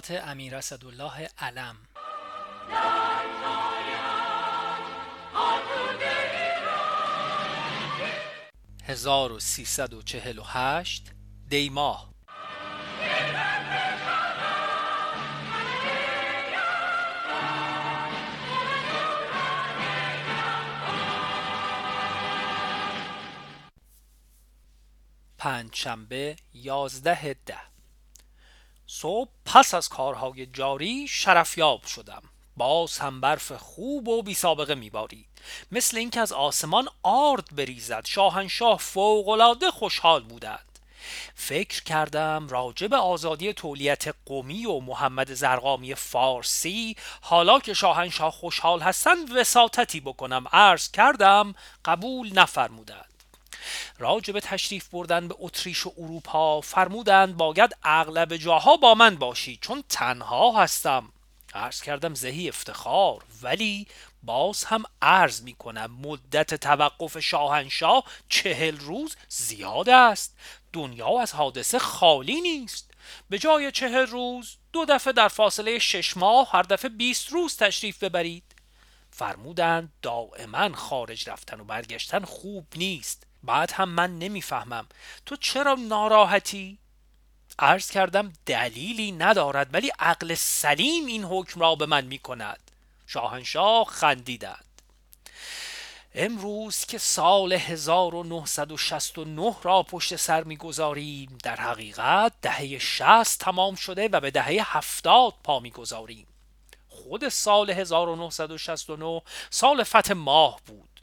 خاطرات امیر اسدالله علم. هزار و سیصد و چهل و هشت دیماه پنجشنبه یازده ده. صبح پس از کارهای جاری شرفیاب شدم. باز هم برف خوب و بی سابقه میبارید مثل اینکه از آسمان آرد بریزد. شاهنشاه فوقالعاده خوشحال بودند. فکر کردم راجع به آزادی تولیت قومی و محمد زرقامی فارسی حالا که شاهنشاه خوشحال هستند وساطتی بکنم. عرض کردم قبول نفرمودند. راجع به تشریف بردن به اتریش و اروپا فرمودند باید اغلب جاها با من باشی چون تنها هستم. عرض کردم زهی افتخار ولی باز هم عرض می کنم مدت توقف شاهنشاه چهل روز زیاد است. دنیا از حادثه خالی نیست. به جای چهل روز دو دفعه در فاصله شش ماه هر دفعه بیست روز تشریف ببرید. فرمودند دائما خارج رفتن و برگشتن خوب نیست. بعد هم من نمی‌فهمم. تو چرا ناراحتی؟ عرض کردم دلیلی ندارد ولی عقل سلیم این حکم را به من می کند شاهنشاه خندیدند. امروز که سال 1969 را پشت سر می‌گذاریم در حقیقت دهه 60 تمام شده و به دهه 70 پا می‌گذاریم. خود سال 1969 سال فتح ماه بود.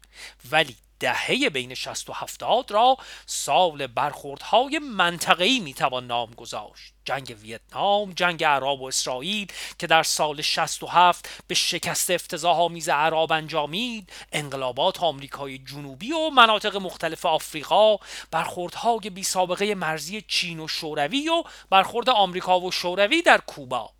ولی دهه بین 60 و 70 را سال برخوردهای منطقه‌ای می‌توان نام گذاشت. جنگ ویتنام جنگ عرب و اسرائیل که در سال 67 به شکست افتضاح آمیز عرب انجامید انقلابات آمریکای جنوبی و مناطق مختلف آفریقا برخوردهای بی سابقه مرزی چین و شوروی و برخورد آمریکا و شوروی در کوبا.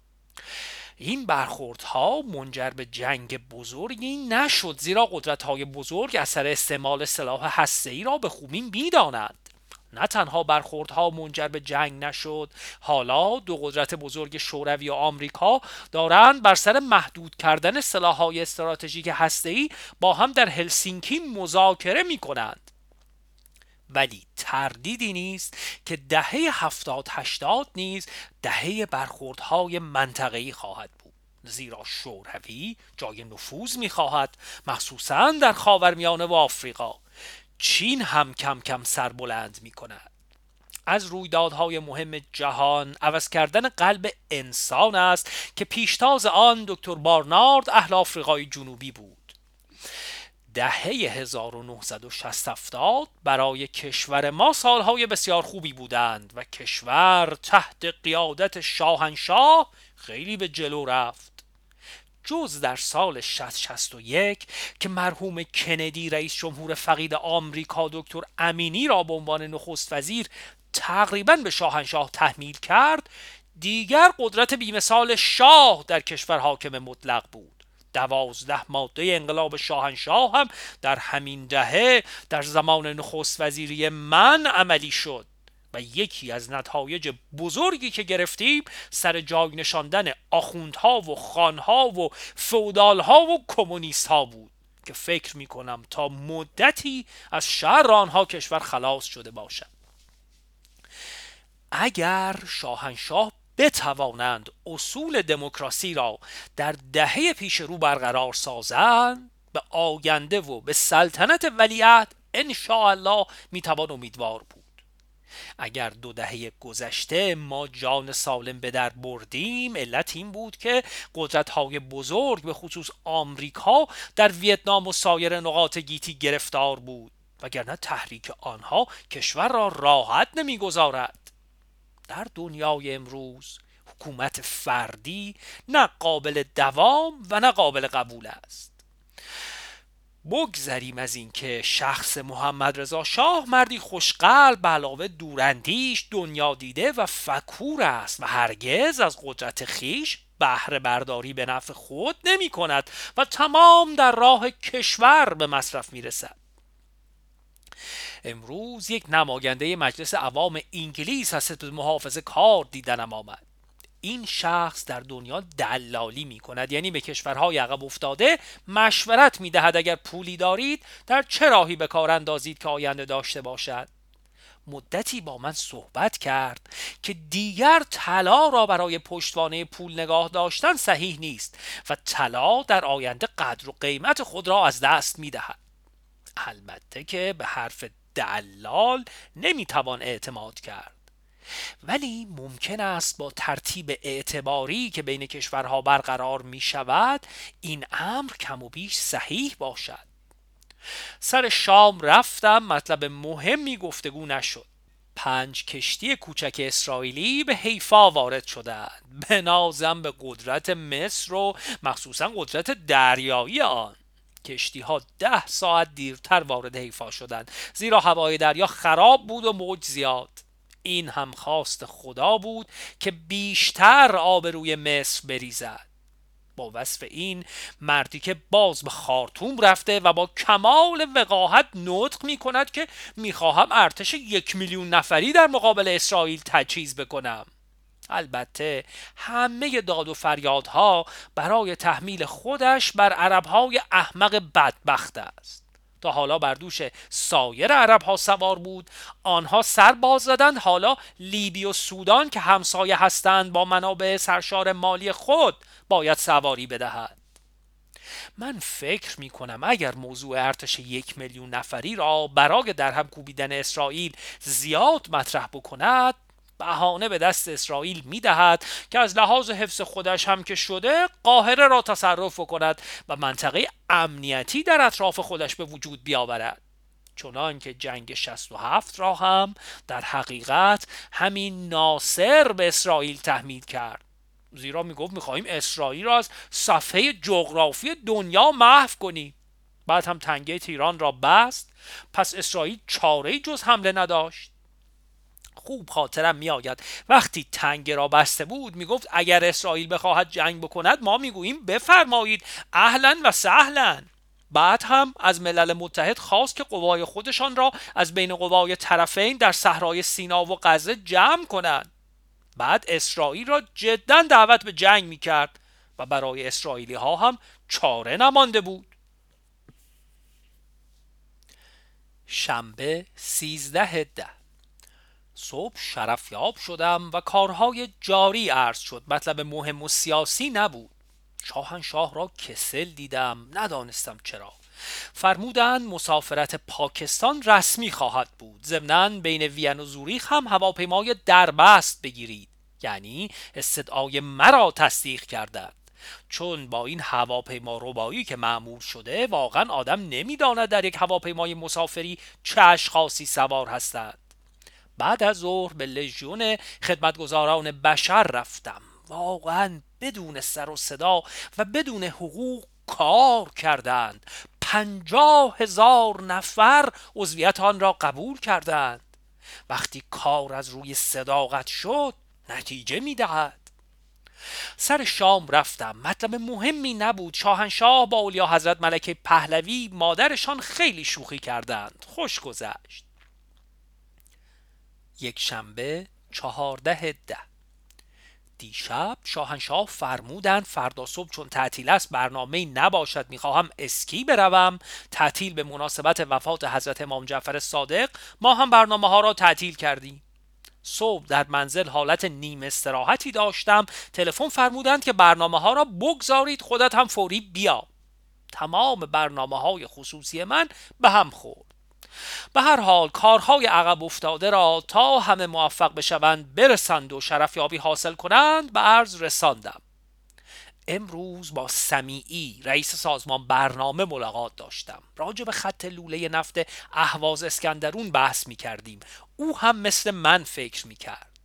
این برخوردها منجر به جنگ بزرگی نشد زیرا قدرت های بزرگ اثر استعمال سلاح ای را به خوبی می‌دانند. نه تنها برخوردها منجر به جنگ نشد حالا دو قدرت بزرگ شوروی و آمریکا دارند بر سر محدود کردن سلاحهای استراتژیک ای با هم در هلسینکی مذاکره می کنند ولی تردیدی نیست که دهه هفتاد هشتاد نیز دهه برخوردهای منطقه‌ای خواهد بود. زیرا شوروی جای نفوذ می‌خواهد مخصوصا در خاورمیانه و آفریقا. چین هم کم کم سربلند می کند از رویدادهای مهم جهان عوض کردن قلب انسان است که پیشتاز آن دکتر بارنارد اهل آفریقای جنوبی بود. دهه 1960 برای کشور ما سالهای بسیار خوبی بودند و کشور تحت قیادت شاهنشاه خیلی به جلو رفت. جز در سال 661 که مرحوم کندی رئیس جمهور فقید آمریکا دکتر امینی را به عنوان نخست وزیر تقریبا به شاهنشاه تحمیل کرد دیگر قدرت بیمثال شاه در کشور حاکم مطلق بود. دوازده ماده انقلاب شاهنشاه هم در همین دهه در زمان نخست وزیری من عملی شد و یکی از نتایج بزرگی که گرفتیم سر جای نشاندن آخوندها و خانها و فودالها و کمونیست ها بود که فکر می کنم تا مدتی از شر آنها کشور خلاص شده باشد. اگر شاهنشاه بتوانند اصول دموکراسی را در دهه پیش رو برقرار سازند به آینده و به سلطنت ولیعت ان الله می‌توان امیدوار بود. اگر دو دهه گذشته ما جان سالم به در بردیم علت این بود که قدرت های بزرگ به خصوص آمریکا در ویتنام و سایر نقاط گیتی گرفتار بود وگرنه تحریک آنها کشور را راحت نمی‌گذارد. در دنیای امروز حکومت فردی نه قابل دوام و نه قابل قبول است. بگذریم از اینکه شخص محمد رضا شاه مردی خوشقلب به علاوه دوراندیش دنیا دیده و فکور است و هرگز از قدرت خیش بهره برداری به نفع خود نمی کند و تمام در راه کشور به مصرف می رسد امروز یک نماینده مجلس عوام انگلیس از حزب محافظه کار دیدنم آمد. این شخص در دنیا دلالی می کند یعنی به کشورهای عقب افتاده مشورت می دهد اگر پولی دارید در چه راهی به کار اندازید که آینده داشته باشد. مدتی با من صحبت کرد که دیگر طلا را برای پشتوانه پول نگاه داشتن صحیح نیست و طلا در آینده قدر و قیمت خود را از دست می دهد البته که به حرف دلال نمی‌توان اعتماد کرد. ولی ممکن است با ترتیب اعتباری که بین کشورها برقرار می شود این امر کم و بیش صحیح باشد. سر شام رفتم مطلب مهمی گفتگو نشد. پنج کشتی کوچک اسرائیلی به حیفا وارد شدند. به نازم به قدرت مصر و مخصوصا قدرت دریایی آن. کشتی ها ده ساعت دیرتر وارد حیفا شدند. زیرا هوای دریا خراب بود و موج زیاد. این هم خواست خدا بود که بیشتر آب روی مصر بریزد. با وصف این مردی که باز به خارتوم رفته و با کمال وقاحت نطق می کند که می‌خواهم ارتش یک میلیون نفری در مقابل اسرائیل تجهیز بکنم. البته همه داد و فریادها برای تحمیل خودش بر عربهای احمق بدبخت است. تا حالا بر دوش سایر عرب ها سوار بود آنها سر باز زدند. حالا لیبی و سودان که همسایه هستند با منابع سرشار مالی خود باید سواری بدهد. من فکر می کنم اگر موضوع ارتش یک میلیون نفری را برای در هم کوبیدن اسرائیل زیاد مطرح بکند بهانه به دست اسرائیل می دهد که از لحاظ حفظ خودش هم که شده قاهره را تصرف کند و منطقه امنیتی در اطراف خودش به وجود بیاورد. چنان که جنگ 67 را هم در حقیقت همین ناصر به اسرائیل تحمیل کرد. زیرا می گفت می خواهیم اسرائیل را از صفحه جغرافی دنیا محو کنیم. بعد هم تنگه تیران را بست. پس اسرائیل چاره جز حمله نداشت. خوب خاطرم میآید. وقتی تنگ را بسته بود می‌گفت اگر اسرائیل بخواهد جنگ بکند ما می‌گوییم بفرمایید. اهلا و سهلا. بعد هم از ملل متحد خواست که قوای خودشان را از بین قوای طرفین در صحرای سینا و غزه جمع کنند. بعد اسرائیل را جدا دعوت به جنگ می‌کرد و برای اسرائیلی ها هم چاره نمانده بود. شنبه سیزده ده. صبح شرفیاب شدم و کارهای جاری عرض شد. مطلب مهم و سیاسی نبود. شاهنشاه را کسل دیدم ندانستم چرا. فرمودند مسافرت پاکستان رسمی خواهد بود. ضمنا بین وین و زوریخ هم هواپیمای دربست بگیرید. یعنی استدعای مرا تصدیق کردند. چون با این هواپیما ربایی که معمول شده واقعا آدم نمی‌داند در یک هواپیمای مسافری چه اشخاصی سوار هستند. بعد از ظهر به لژیون خدمتگزاران بشر رفتم. واقعا بدون سر و صدا و بدون حقوق کار کردند. پنجاه هزار نفر عضویت آن را قبول کردند. وقتی کار از روی صداقت شد نتیجه می‌دهد. سر شام رفتم. مطلب مهمی نبود. شاهنشاه با اولیا حضرت ملکه پهلوی مادرشان خیلی شوخی کردند. خوش گذشت. یک شنبه چهارده ده. دیشب شاهنشاه فرمودند فردا صبح چون تعطیل است برنامه نباشد می‌خواهم اسکی بروم. تعطیل به مناسبت وفات حضرت امام جعفر صادق. ما هم برنامه ها را تعطیل کردیم. صبح در منزل حالت نیم استراحتی داشتم. تلفن فرمودند که برنامه ها را بگذارید خودت هم فوری بیا. تمام برنامه های خصوصی من به هم خورد. به هر حال کارهای عقب افتاده را تا همه موفق بشوند برسند و شرفیابی حاصل کنند به عرض رساندم. امروز با سمیعی رئیس سازمان برنامه ملاقات داشتم. راجع به خط لوله نفت اهواز اسکندرون بحث می کردیم او هم مثل من فکر می کرد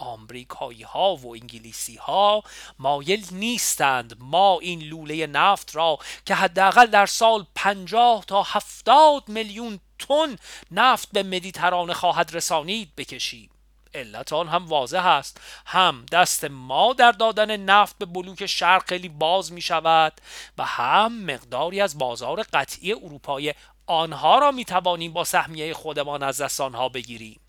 آمریکایی ها و انگلیسی ها مایل نیستند ما این لوله نفت را که حداقل در سال 50 تا 70 میلیون تن نفت به مدیترانه خواهد رسانید بکشیم. علت آن هم واضح است. هم دست ما در دادن نفت به بلوک شرق خیلی باز می شود و هم مقداری از بازار قطعی اروپای آنها را می توانیم با سهمیه خودمان از دست آنها بگیریم.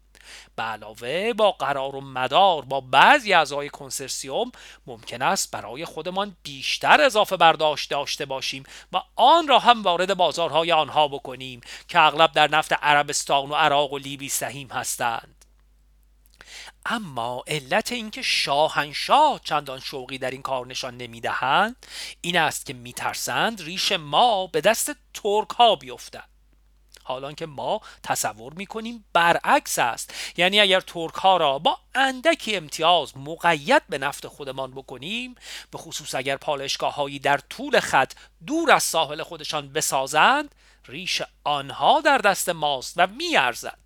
به علاوه با قرار و مدار با بعضی اعضای کنسرسیوم ممکن است برای خودمان بیشتر اضافه برداشت داشته باشیم و آن را هم وارد بازارهای آنها بکنیم که اغلب در نفت عربستان و عراق و لیبی سهیم هستند. اما علت اینکه شاهنشاه چندان شوقی در این کار نشان نمی‌دهند این است که میترسند ریش ما به دست ترک ها بیفتد. حالان که ما تصور می‌کنیم برعکس است. یعنی اگر ترک ها را با اندکی امتیاز مقید به نفت خودمان بکنیم به خصوص اگر پالشگاه هایی در طول خط دور از ساحل خودشان بسازند ریش آنها در دست ماست و میارزد.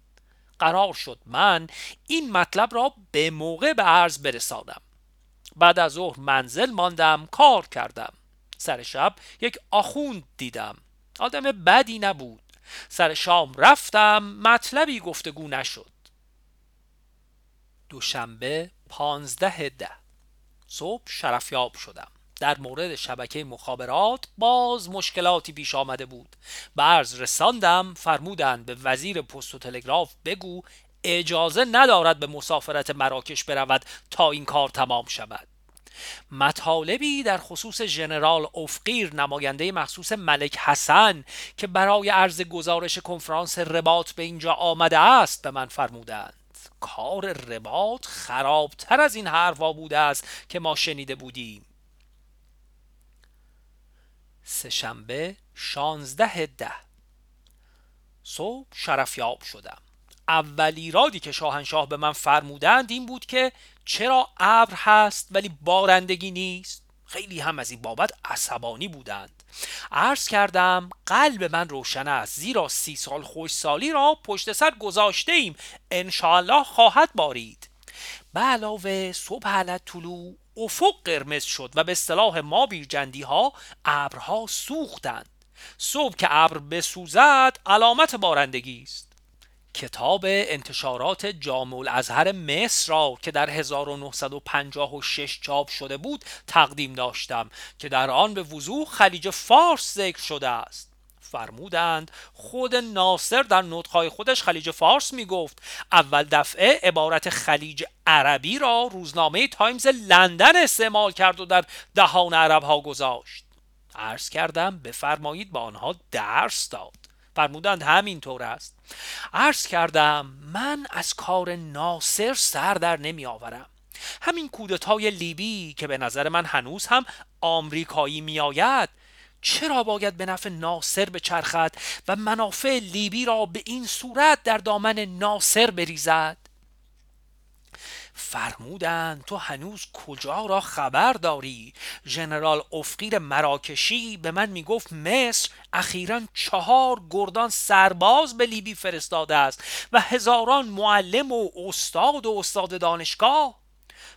قرار شد من این مطلب را به موقع به عرض برسانم. بعد از ظهر منزل ماندم کار کردم. سر شب یک آخوند دیدم. آدم بدی نبود. سر شام رفتم مطلبی گفتگو نشد. دوشنبه پانزده ده صبح شرفیاب شدم. در مورد شبکه مخابرات باز مشکلاتی پیش آمده بود. برز رساندم فرمودند به وزیر پست و تلگراف بگو اجازه ندارد به مسافرت مراکش برود تا این کار تمام شود. مطالبی در خصوص ژنرال افقیر نماینده مخصوص ملک حسن که برای عرض گزارش کنفرانس رباط به اینجا آمده است به من فرمودند. کار رباط خرابتر از این حرفا بوده است که ما شنیده بودیم. سهشنبه شانزده ده. صبح شرفیاب شدم. اول ایرادی که شاهنشاه به من فرمودند این بود که چرا ابر هست ولی بارندگی نیست؟ خیلی هم از این بابت عصبانی بودند. عرض کردم قلب من روشن است زیرا سی سال خوشسالی را پشت سر گذاشته ایم انشاءالله خواهد بارید. به علاوه صبح علت طلوع افق قرمز شد و به اصطلاح ما بیرجندی ها ابرها سوختند. صبح که ابر بسوزد علامت بارندگی است. کتاب انتشارات جامع الازهر مصر را که در 1956 چاپ شده بود تقدیم داشتم که در آن به وضوح خلیج فارس ذکر شده است. فرمودند خود ناصر در نطقهای خودش خلیج فارس می گفت اول دفعه عبارت خلیج عربی را روزنامه تایمز لندن استعمال کرد و در دهان عرب ها گذاشت. عرض کردم بفرمایید با آنها درس داد. فرمودند همینطور است. عرض کردم من از کار ناصر سر در نمی آورم همین کودتای لیبی که به نظر من هنوز هم آمریکایی می آید چرا باید به نفع ناصر بچرخد و منافع لیبی را به این صورت در دامن ناصر بریزد؟ فرمودند تو هنوز کجا را خبر داری؟ ژنرال افقیر مراکشی به من می‌گفت مصر اخیرا چهار گردان سرباز به لیبی فرستاده است و هزاران معلم و استاد و استاد دانشگاه.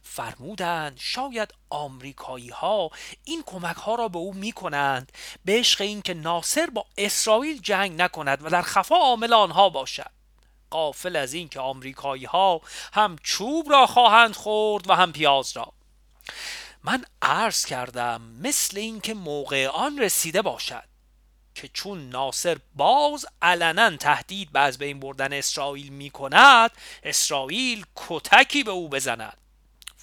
فرمودند شاید آمریکایی ها این کمک ها را به او می کنند به عشق اینکه ناصر با اسرائیل جنگ نکند و در خفا عامل آنها باشد. قافل از اینکه آمریکایی ها هم چوب را خواهند خورد و هم پیاز را. من عرض کردم مثل اینکه موقع آن رسیده باشد که چون ناصر باز علنا تهدید به از بین بردن اسرائیل می کند اسرائیل کتکی به او بزند.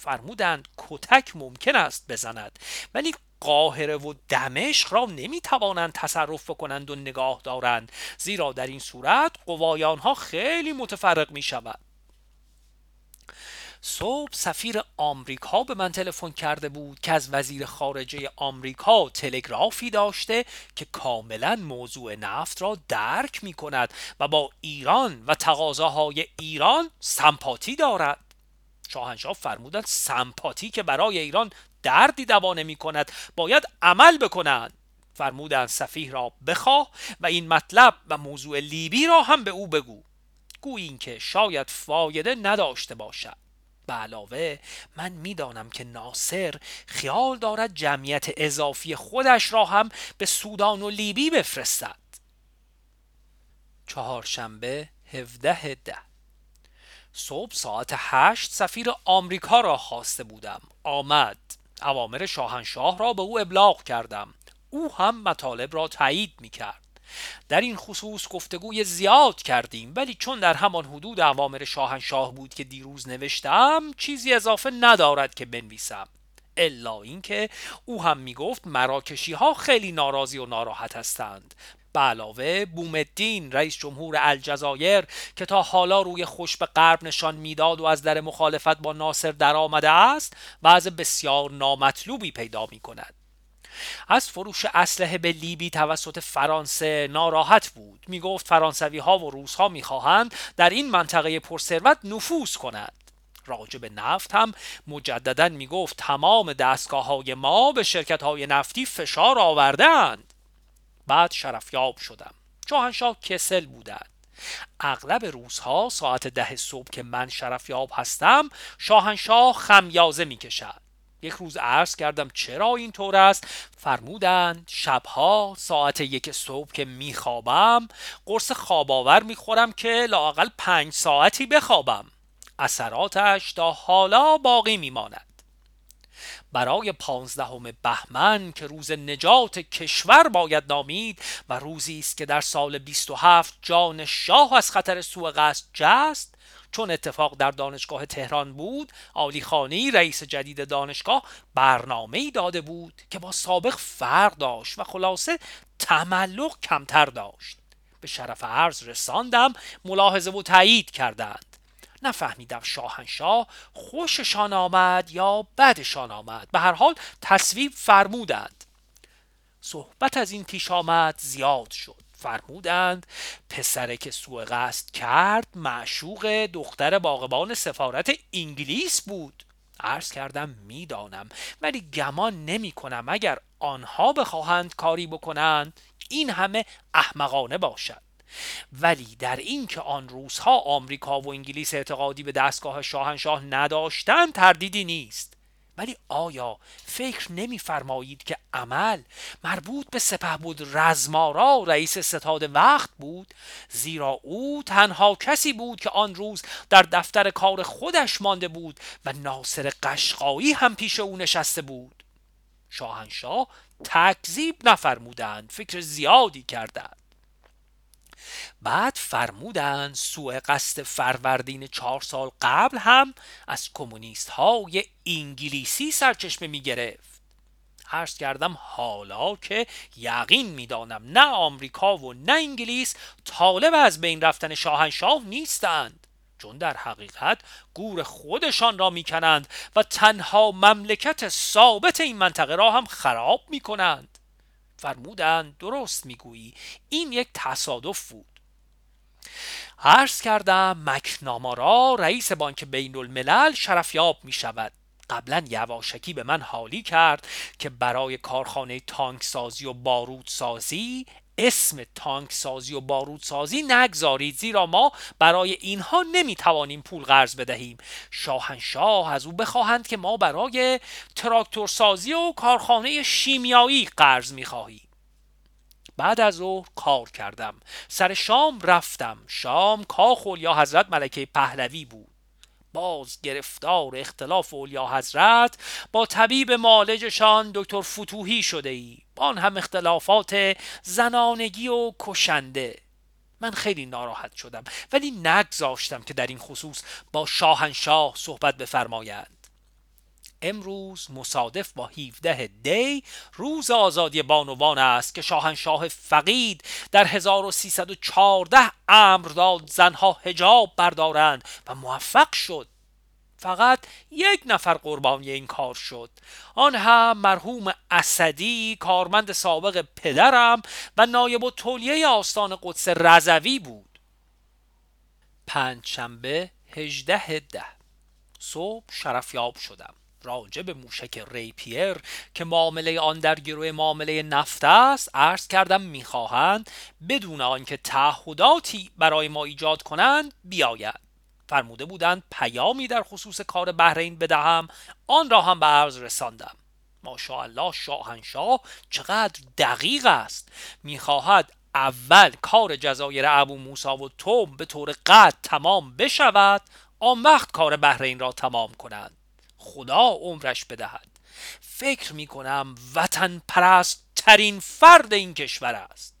فرمودند کتک ممکن است بزند ولی قاهره و دمشق را نمی توانند تصرف بکنند و نگاه دارند زیرا در این صورت قوایان ها خیلی متفرق می شود صبح سفیر آمریکا به من تلفن کرده بود که از وزیر خارجه آمریکا تلگرافی داشته که کاملا موضوع نفت را درک می کند و با ایران و تقاضاهای ایران سمپاتی دارد. شاهنشاه فرمودند سمپاتی که برای ایران دردی دوا نمی کند باید عمل بکنند. فرمودند سفیه را بخواه و این مطلب و موضوع لیبی را هم به او بگو. گویی که شاید فایده نداشته باشد. به علاوه من می‌دانم که ناصر خیال دارد جمعیت اضافی خودش را هم به سودان و لیبی بفرستد. چهارشنبه 17 ده. صبح ساعت هشت سفیر آمریکا را خواسته بودم. آمد. اوامر شاهنشاه را به او ابلاغ کردم. او هم مطالب را تایید می کرد در این خصوص گفتگوی زیاد کردیم ولی چون در همان حدود اوامر شاهنشاه بود که دیروز نوشتم چیزی اضافه ندارد که بنویسم. الا اینکه او هم می‌گفت مراکشی ها خیلی ناراضی و ناراحت هستند. به علاوه بومدین رئیس جمهور الجزایر که تا حالا روی خوش به غرب نشان می‌داد و از در مخالفت با ناصر درآمده است وضع بسیار نامطلوبی پیدا می کند از فروش اسلحه به لیبی توسط فرانسه ناراحت بود. می گفت فرانسوی ها و روس ها می خواهند در این منطقه پرثروت نفوذ کنند راجع به نفت هم مجددا می گفت تمام دستگاه های ما به شرکت های نفتی فشار آوردند بعد شرفیاب شدم. شاهنشاه کسل بودند. اغلب روزها ساعت ده صبح که من شرفیاب هستم شاهنشاه خمیازه می کشد یک روز عرض کردم چرا این طور است؟ فرمودند شبها ساعت یک صبح که میخوابم قرص خواباور می‌خورم که لاقل پنج ساعتی بخوابم. اثراتش تا حالا باقی میماند. برای پانزدهم بهمن که روز نجات کشور باید نامید و روزی است که در سال 27 جان شاه از خطر سوء قصد جست. چون اتفاق در دانشگاه تهران بود آلی خانی رئیس جدید دانشگاه برنامه داده بود که با سابق فرق داشت و خلاصه تملق کمتر داشت. به شرف عرض رساندم ملاحظه و تایید کردند نفهمیدم شاهنشاه خوششان آمد یا بدشان آمد. به هر حال تصویب فرمودند. صحبت از این پیش آمد زیاد شد. فرمودند پسره که سوء قصد کرد معشوق دختر باغبان سفارت انگلیس بود. عرض کردم می‌دانم ولی گمان نمی کنم اگر آنها بخواهند کاری بکنند این همه احمقانه باشد. ولی در این که آن روزها آمریکا و انگلیس اعتقادی به دستگاه شاهنشاه نداشتند تردیدی نیست. ولی آیا فکر نمیفرمایید که عمل مربوط به سپه بود رزمارا رئیس ستاد وقت بود؟ زیرا او تنها کسی بود که آن روز در دفتر کار خودش مانده بود و ناصر قشقایی هم پیش او نشسته بود. شاهنشاه تکذیب نفرمودند فکر زیادی کردند. بعد فرمودند سوء قصد فروردین چهار سال قبل هم از کمونیست های انگلیسی سرچشمه می گرفت عرض کردم حالا که یقین می‌دانم نه آمریکا و نه انگلیس طالب از بین رفتن شاهنشاه نیستند چون در حقیقت گور خودشان را می‌کنند و تنها مملکت ثابت این منطقه را هم خراب می‌کنند. فرمودند درست می‌گویی. این یک تصادف بود. عرض کردم مکنامارا رئیس بانک بین الملل شرفیاب می شود قبلا یواشکی به من حالی کرد که برای کارخانه تانکسازی و بارودسازی اسم تانک سازی و بارود سازی نگذارید زیرا ما برای اینها نمی‌توانیم پول قرض بدهیم. شاهنشاه از او بخواهند که ما برای تراکتور سازی و کارخانه شیمیایی قرض می‌خواهیم. بعد از ظهر کار کردم. سر شام رفتم. شام کاخ یا حضرت ملکه پهلوی بود. باز گرفتار اختلاف اولیا حضرت با طبیب مالجشان دکتر فتوهی شده ای. آن هم اختلافات زنانگی و کشنده. من خیلی ناراحت شدم ولی نگذاشتم که در این خصوص با شاهنشاه صحبت بفرمایند امروز مصادف با 17 دی روز آزادی بانوان است که شاهنشاه فقید در 1314 امر داد زنها هجاب بردارند و موفق شد. فقط یک نفر قربانی این کار شد. آن هم مرحوم اسدی کارمند سابق پدرم و نایب و تولیه آستان قدس رضوی بود. پنجشنبه هجده ده. صبح شرفیاب شدم. راجع به موشک ریپیر که معامله آن در گروه معامله نفت است عرض کردم می‌خواهند بدون آنکه تعهداتی برای ما ایجاد کنند بیاید. فرموده بودند پیامی در خصوص کار بحرین بدهم آن را هم به عرض رساندم. ماشاءالله شاهنشاه چقدر دقیق است. می‌خواهد اول کار جزایر ابو موسا و توم به طور قطع تمام بشود آن وقت کار بحرین را تمام کنند. خدا عمرش بدهد. فکر می کنم وطن پرست ترین فرد این کشور است.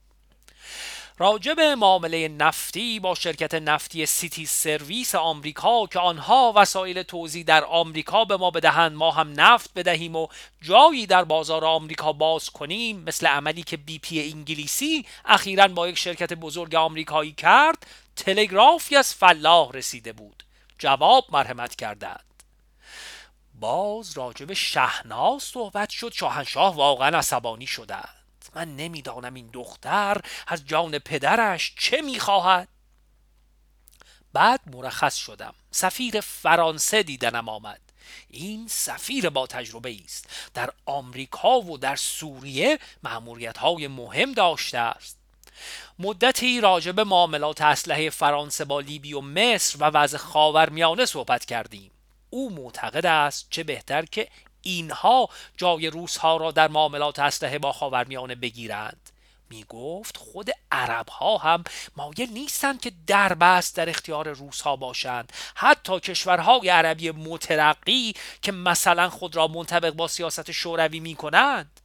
راجب معامله نفتی با شرکت نفتی سیتی سرویس آمریکا که آنها وسایل توزیع در آمریکا به ما بدهند ما هم نفت بدهیم و جایی در بازار آمریکا باز کنیم. مثل عملی که بی پی انگلیسی اخیرا با یک شرکت بزرگ آمریکایی کرد تلگرافی از فلاح رسیده بود. جواب مرحمت کردند باز راجب شهناز صحبت شد. شاهنشاه واقعا عصبانی شدند. من نمی‌دانم این دختر از جان پدرش چه می‌خواهد. بعد مرخص شدم. سفیر فرانسه دیدنم آمد. این سفیر با تجربه است. در آمریکا و در سوریه معمولیت های مهم داشته است. مدتی راجب معاملات اسلحه فرانسه با لیبی و مصر و وضع خاورمیانه صحبت کردیم. او معتقد است چه بهتر که اینها جای روسها را در معاملات اسلحه با خاورمیانه بگیرند. می گفت خود عرب ها هم مایل نیستند که دربست در اختیار روس ها باشند. حتی کشورهای عربی مترقی که مثلا خود را منطبق با سیاست شوروی می کنند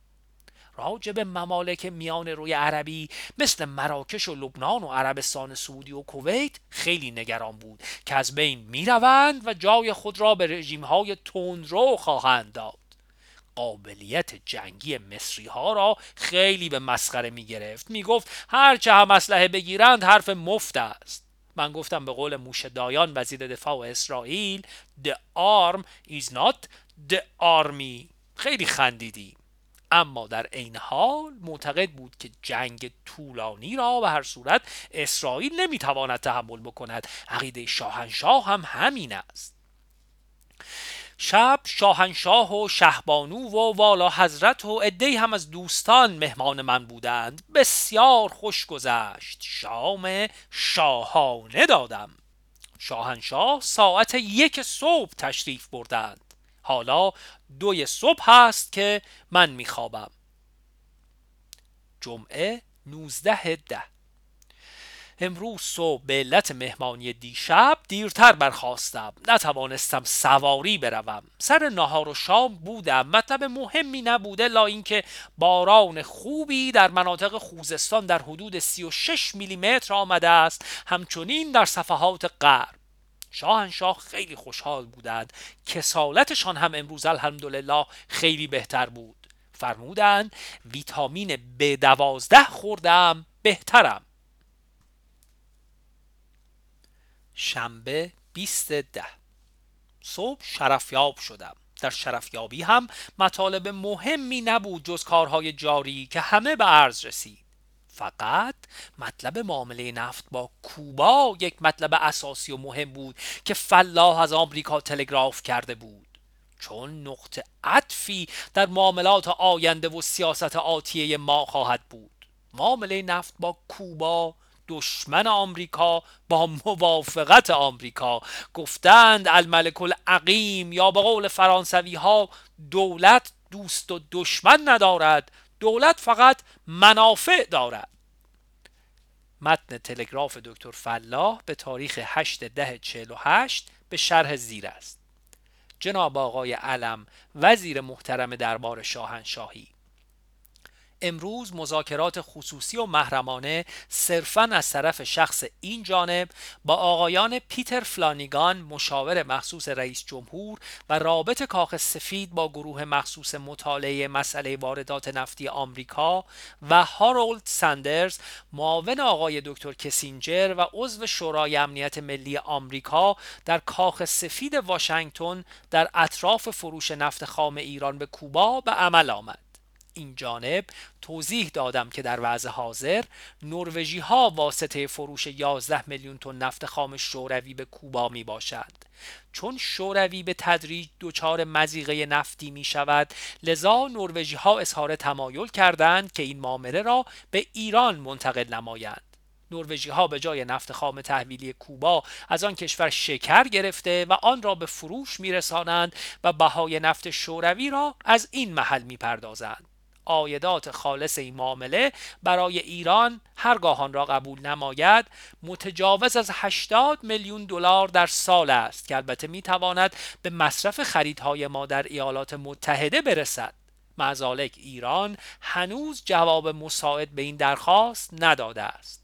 راجب ممالک میان روی عربی مثل مراکش و لبنان و عربستان سعودی و کویت خیلی نگران بود که از بین می روند و جای خود را به رژیم های تندرو خواهند داد. قابلیت جنگی مصری ها را خیلی به مسخره می گرفت می گفت هرچه هم اسلحه بگیرند حرف مفت است. من گفتم به قول موش دایان وزیر دفاع اسرائیل The arm is not the army. خیلی خندیدیم. اما در این حال معتقد بود که جنگ طولانی را به هر صورت اسرائیل نمی‌تواند تحمل بکند. عقیده شاهنشاه هم همین است. شب شاهنشاه و شهبانو و والا حضرت و عدهای هم از دوستان مهمان من بودند. بسیار خوش گذشت. شام شاهانه دادم. شاهنشاه ساعت یک صبح تشریف بردند. حالا دوی صبح هست که من میخوابم. جمعه 19 ده. امروز صبح به علت مهمانی دیشب دیرتر برخواستم نتوانستم سواری بروم. سر نهار و شام بودم. مطلب مهمی نبوده لا اینکه باران خوبی در مناطق خوزستان در حدود 36 میلیمتر آمده است. همچنین در صفحات غرب. شاهنشاه خیلی خوشحال بودند. کسالتشان هم امروز الحمدلله خیلی بهتر بود. فرمودند ویتامین ب دوازده خوردم بهترم. شنبه 20 ده. صبح شرفیاب شدم. در شرفیابی هم مطالب مهمی نبود جز کارهای جاری که همه به عرض رسید. فقط مطلب معامله نفت با کوبا یک مطلب اساسی و مهم بود که فلاح از آمریکا تلگراف کرده بود. چون نقطه عطفی در معاملات آینده و سیاست آتیه ما خواهد بود. معامله نفت با کوبا دشمن آمریکا با موافقت آمریکا. گفتند الملک العقیم یا به قول فرانسوی ها دولت دوست و دشمن ندارد. دولت فقط منافع دارد. متن تلگراف دکتر فلاح به تاریخ 8 ده 48 به شرح زیر است. جناب آقای علم وزیر محترم دربار شاهنشاهی. امروز مذاکرات خصوصی و محرمانه صرفا از طرف شخص این جانب با آقایان پیتر فلانیگان مشاور مخصوص رئیس جمهور و رابط کاخ سفید با گروه مخصوص مطالعه مسئله واردات نفتی آمریکا و هارولد سندرز معاون آقای دکتر کسینجر و عضو شورای امنیت ملی آمریکا در کاخ سفید واشنگتن در اطراف فروش نفت خام ایران به کوبا به عمل آمد. این جانب توضیح دادم که در وضع حاضر نروژی ها واسطه فروش 11 میلیون تن نفت خام شوروی به کوبا می باشد چون شوروی به تدریج دچار مزیقه نفتی می شود لذا نروژی ها اظهار تمایل کردند که این معامله را به ایران منتقل نمایند. نروژی ها به جای نفت خام تحویلی کوبا از آن کشور شکر گرفته و آن را به فروش میرسانند و بهای نفت شوروی را از این محل می‌پردازند. آیدات خالص این معامله برای ایران هرگاه آن را قبول نماید. متجاوز از 80 میلیون دلار در سال است که البته می تواند به مصرف خریدهای ما در ایالات متحده برسد. مزالک ایران هنوز جواب مساعد به این درخواست نداده است.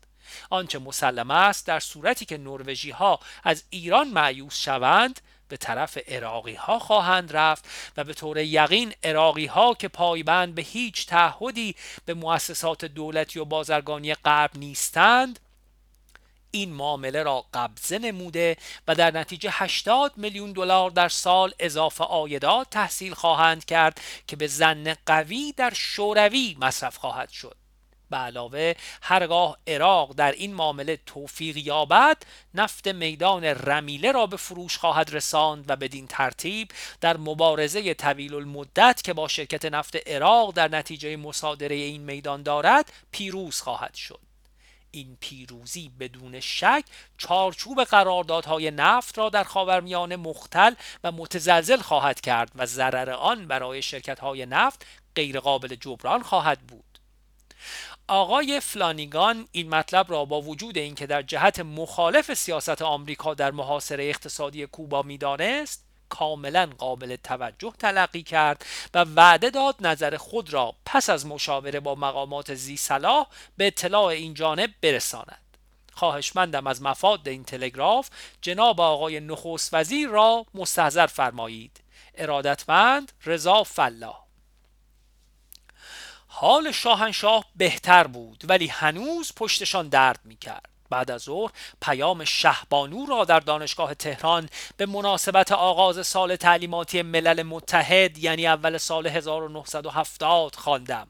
آنچه مسلم است در صورتی که نروژی ها از ایران معیوس شوند به طرف اراقی ها خواهند رفت و به طور یقین اراقی ها که پایبند به هیچ تعهدی به مؤسسات دولتی و بازرگانی غرب نیستند این معامله را قبضه نموده و در نتیجه 80 میلیون دلار در سال اضافه عایدات تحصیل خواهند کرد که به زن قوی در شوروی مصرف خواهد شد. به علاوه هرگاه عراق در این معامله توفیق یابد نفت میدان رمیله را به فروش خواهد رساند و بدین ترتیب در مبارزه طویل المدت که با شرکت نفت عراق در نتیجه مصادره این میدان دارد پیروز خواهد شد. این پیروزی بدون شک چارچوب قراردادهای نفت را در خاورمیانه مختل و متزلزل خواهد کرد و ضرر آن برای شرکتهای نفت غیرقابل جبران خواهد بود. آقای فلانیگان این مطلب را با وجود اینکه در جهت مخالف سیاست آمریکا در محاصره اقتصادی کوبا می‌دانست کاملا قابل توجه تلقی کرد و وعده داد نظر خود را پس از مشاوره با مقامات زی صلاح به اطلاع این جانب برساند. خواهشمندم از مفاد این تلگراف جناب آقای نخست وزیر را مستحضر فرمایید. ارادتمند رضا فلاح. حال شاهنشاه بهتر بود ولی هنوز پشتشان درد می‌کرد بعد از ظهر پیام شهبانو را در دانشگاه تهران به مناسبت آغاز سال تعلیماتی ملل متحد یعنی اول سال 1970 خواندم.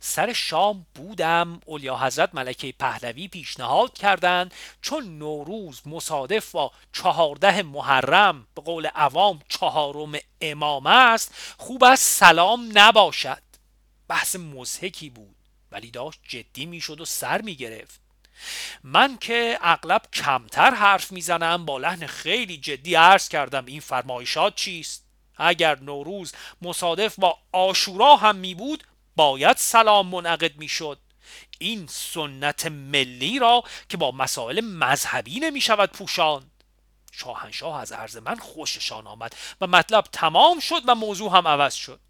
سر شام بودم اولیا حضرت ملکه پهلوی پیشنهاد کردند چون نوروز مصادف با چهارده محرم به قول عوام چهارم امام است خوب است سلام نباشد بحث مزهکی بود ولی داشت جدی می‌شد و سر می‌گرفت. من که اغلب کمتر حرف می‌زنم با لحن خیلی جدی عرض کردم این فرمایشات چیست. اگر نوروز مصادف با آشورا هم می بود باید سلام منعقد می‌شد. این سنت ملی را که با مسائل مذهبی نمی شود پوشاند. شاهنشاه از عرض من خوششان آمد و مطلب تمام شد و موضوع هم عوض شد.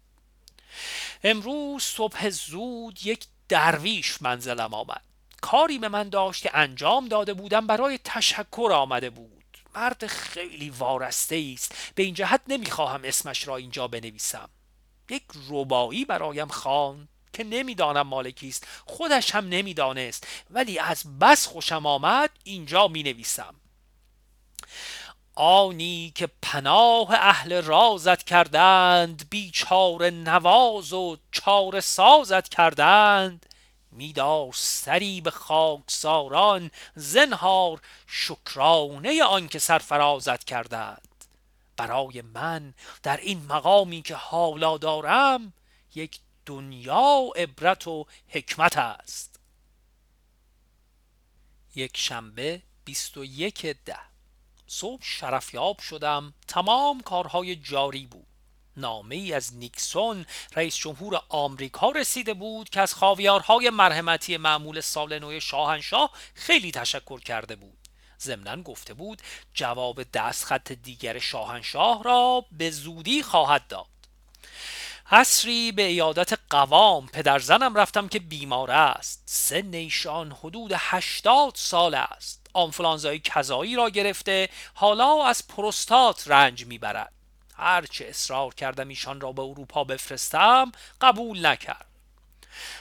امروز صبح زود یک درویش منزلم آمد. کاری به من داشت که انجام داده بودم برای تشکر آمده بود. مرد خیلی وارسته است. به این جهت نمی‌خواهم اسمش را اینجا بنویسم. یک ربایی برایم خواند که نمی‌دانم مالکی است. خودش هم نمی‌دانست. ولی از بس خوشم آمد اینجا می نویسم آنی که پناه اهل رازت کردند بیچار نواز و چار سازت کردند. میدار سری به خاکساران زنهار شکرانه آن که سرفرازت کردند. برای من در این مقامی که حالا دارم یک دنیا عبرت و حکمت است. یک شنبه بیست و یک ده. صبح شرفیاب شدم. تمام کارهای جاری بود. نامه ای از نیکسون رئیس جمهور آمریکا رسیده بود که از خاویارهای مرحمتی معمول سال نو شاهنشاه خیلی تشکر کرده بود. ضمنا گفته بود جواب دستخط دیگر شاهنشاه را به زودی خواهد داد. عصری به ایادت قوام. پدرزنم رفتم که بیمار است. سن ایشان حدود هشتاد سال است. آنفلانزای کذایی را گرفته حالا از پروستات رنج می‌برد. هرچه اصرار کردم ایشان را به اروپا بفرستم قبول نکرد.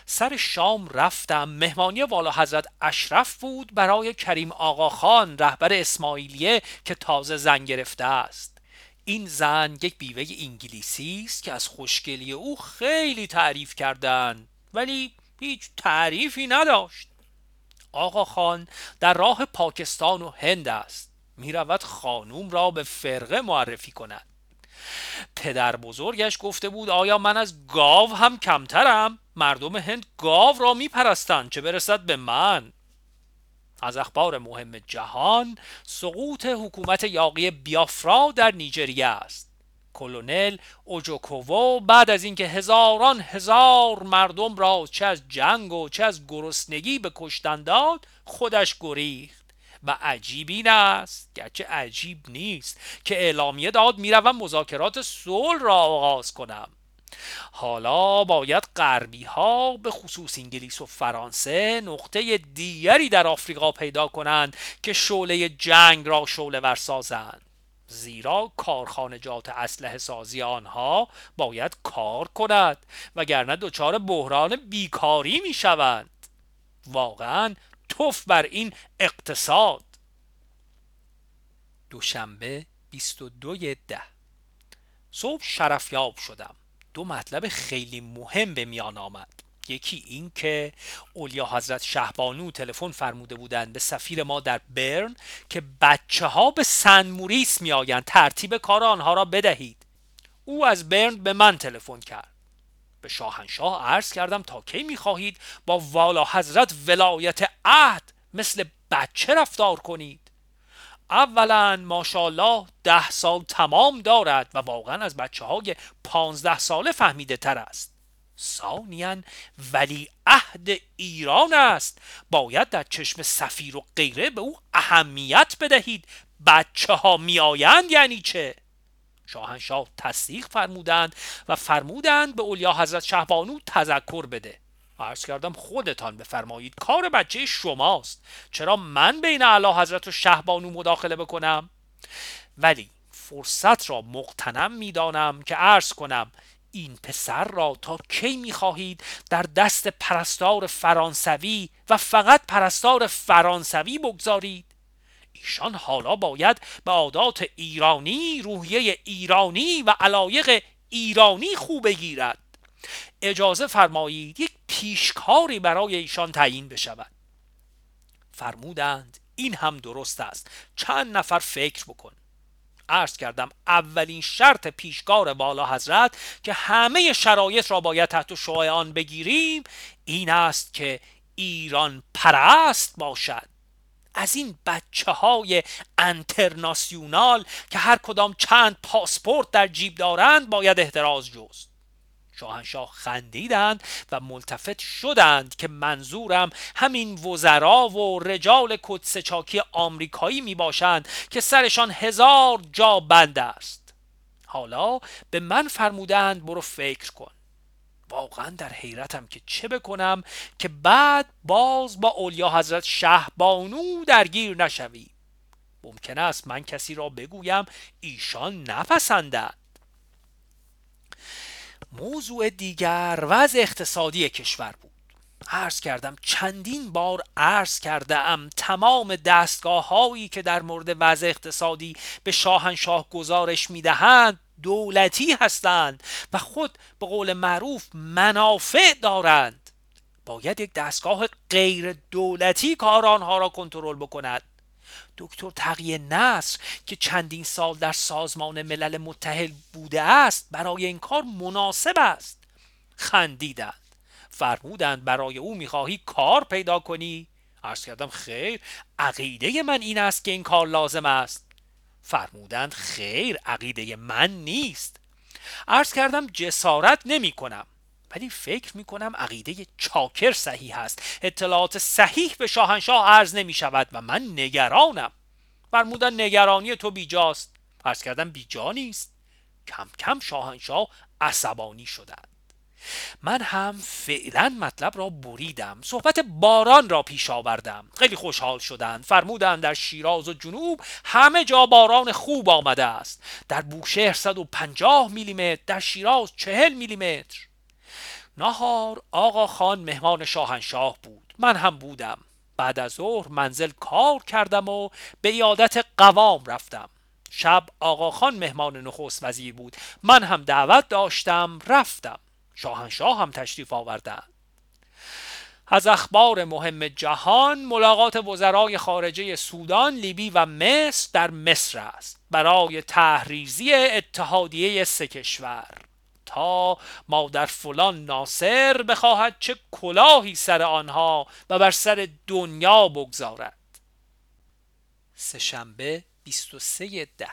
سر شام رفتم. مهمانی والا حضرت اشرف بود برای کریم آقا خان رهبر اسماعیلیه که تازه زن گرفته است. این زن یک بیوه انگلیسی است که از خوشگلی او خیلی تعریف کردند ولی هیچ تعریفی نداشت. آقا خان در راه پاکستان و هند است. می رود خانوم را به فرقه معرفی کند. پدر بزرگش گفته بود آیا من از گاو هم کمترم؟ مردم هند گاو را می پرستند چه برسد به من؟ از اخبار مهم جهان سقوط حکومت یاقی بیافرا در نیجریه است. کلونل اوجوکوو بعد از اینکه هزاران هزار مردم را چه از جنگ و چه از گرسنگی به کشتن داد خودش گریخت. و عجیب این است گرچه عجیب نیست که اعلامیه داد می‌روم مذاکرات صلح را آغاز کنم. حالا باید غربی ها به خصوص انگلیس و فرانسه نقطه دیگری در آفریقا پیدا کنند که شعله جنگ را شعله ور سازند. زیرا کارخانجات اسلحه سازی آنها باید کار کند وگرنه دچار بحران بیکاری می شوند واقعا توف بر این اقتصاد. دوشنبه 22 ده. صبح شرفیاب شدم. دو مطلب خیلی مهم به میان آمد. یکی این که اولیا حضرت شهبانو تلفن فرموده بودند به سفیر ما در برن که بچه ها به سن موریس می آیند ترتیب کار آنها را بدهید. او از برن به من تلفن کرد. به شاهنشاه عرض کردم تا کی می خواهید با والا حضرت ولایت عهد مثل بچه رفتار کنید؟ اولا ماشاءالله ده سال تمام دارد و واقعا از بچه های پانزده ساله فهمیده تر است. ثانیا ولی عهد ایران است. باید در چشم سفیر و غیره به او اهمیت بدهید. بچه ها می آیند یعنی چه؟ شاهنشاه تصدیق فرمودند و فرمودند به اولیا حضرت شهبانو تذکر بده. عرض کردم خودتان بفرمایید کار بچه شماست. چرا من بین اعلی حضرت و شهبانو مداخله بکنم؟ ولی فرصت را مقتنم می‌دانم که عرض کنم این پسر را تا کی می‌خواهید در دست پرستار فرانسوی و فقط پرستار فرانسوی بگذارید؟ ایشان حالا باید به عادات ایرانی روحیه ایرانی و علایق ایرانی خوب بگیرد. اجازه فرمایید یک پیشکاری برای ایشان تعیین بشود. فرمودند این هم درست است. چند نفر فکر بکن. عرض کردم اولین شرط پیشکار بالا حضرت که همه شرایط را باید تحت شعای آن بگیریم این است که ایران پرست باشد. از این بچه های انترناسیونال که هر کدام چند پاسپورت در جیب دارند باید احتراز جست. شاهنشاه خندیدند و ملتفت شدند که منظورم همین وزرا و رجال کدسچاکی آمریکایی می باشند که سرشان هزار جا بند است. حالا به من فرمودند برو فکر کن. واقعا در حیرتم که چه بکنم که بعد باز با اولیا حضرت شهبانو درگیر نشوی ممکن است من کسی را بگویم ایشان نپسندند. موضوع دیگر وضع اقتصادی کشور بود. عرض کردم چندین بار عرض کرده ام تمام دستگاه هایی که در مورد وضع اقتصادی به شاهنشاه گزارش می‌دهند دولتی هستند و خود به قول معروف منافع دارند. باید یک دستگاه غیر دولتی کار آنها را کنترل بکند. دکتر تقی نصر که چندین سال در سازمان ملل متحد بوده است برای این کار مناسب است. خندیدند. فرمودند برای او می‌خواهی کار پیدا کنی. عرض کردم خیر عقیده من این است که این کار لازم است. فرمودند خیر عقیده من نیست. عرض کردم جسارت نمی کنم ولی فکر می کنم عقیده چاکر صحیح است اطلاعات صحیح به شاهنشاه عرض نمی شود و من نگرانم. فرمودن نگرانی تو بیجاست. عرض کردم بیجا نیست. کم کم شاهنشاه عصبانی شدند. من هم فعلا مطلب را بریدم. صحبت باران را پیش آوردم. خیلی خوشحال شدند. فرمودند در شیراز و جنوب همه جا باران خوب آمده است. در بوشهر 150 میلیمتر در شیراز 40 میلیمتر. نهار آقا خان مهمان شاهنشاه بود. من هم بودم. بعد از ظهر منزل کار کردم و به یادت قوام رفتم. شب آقا خان مهمان نخست وزیر بود. من هم دعوت داشتم رفتم. شاهنشاه هم تشریف آوردن. از اخبار مهم جهان ملاقات وزرای خارجه سودان، لیبی و مصر در مصر است. برای تحریزی اتحادیه سه کشور. تا مادر فلان ناصر بخواهد چه کلاهی سر آنها و بر سر دنیا بگذارد. سهشنبه 23 ده.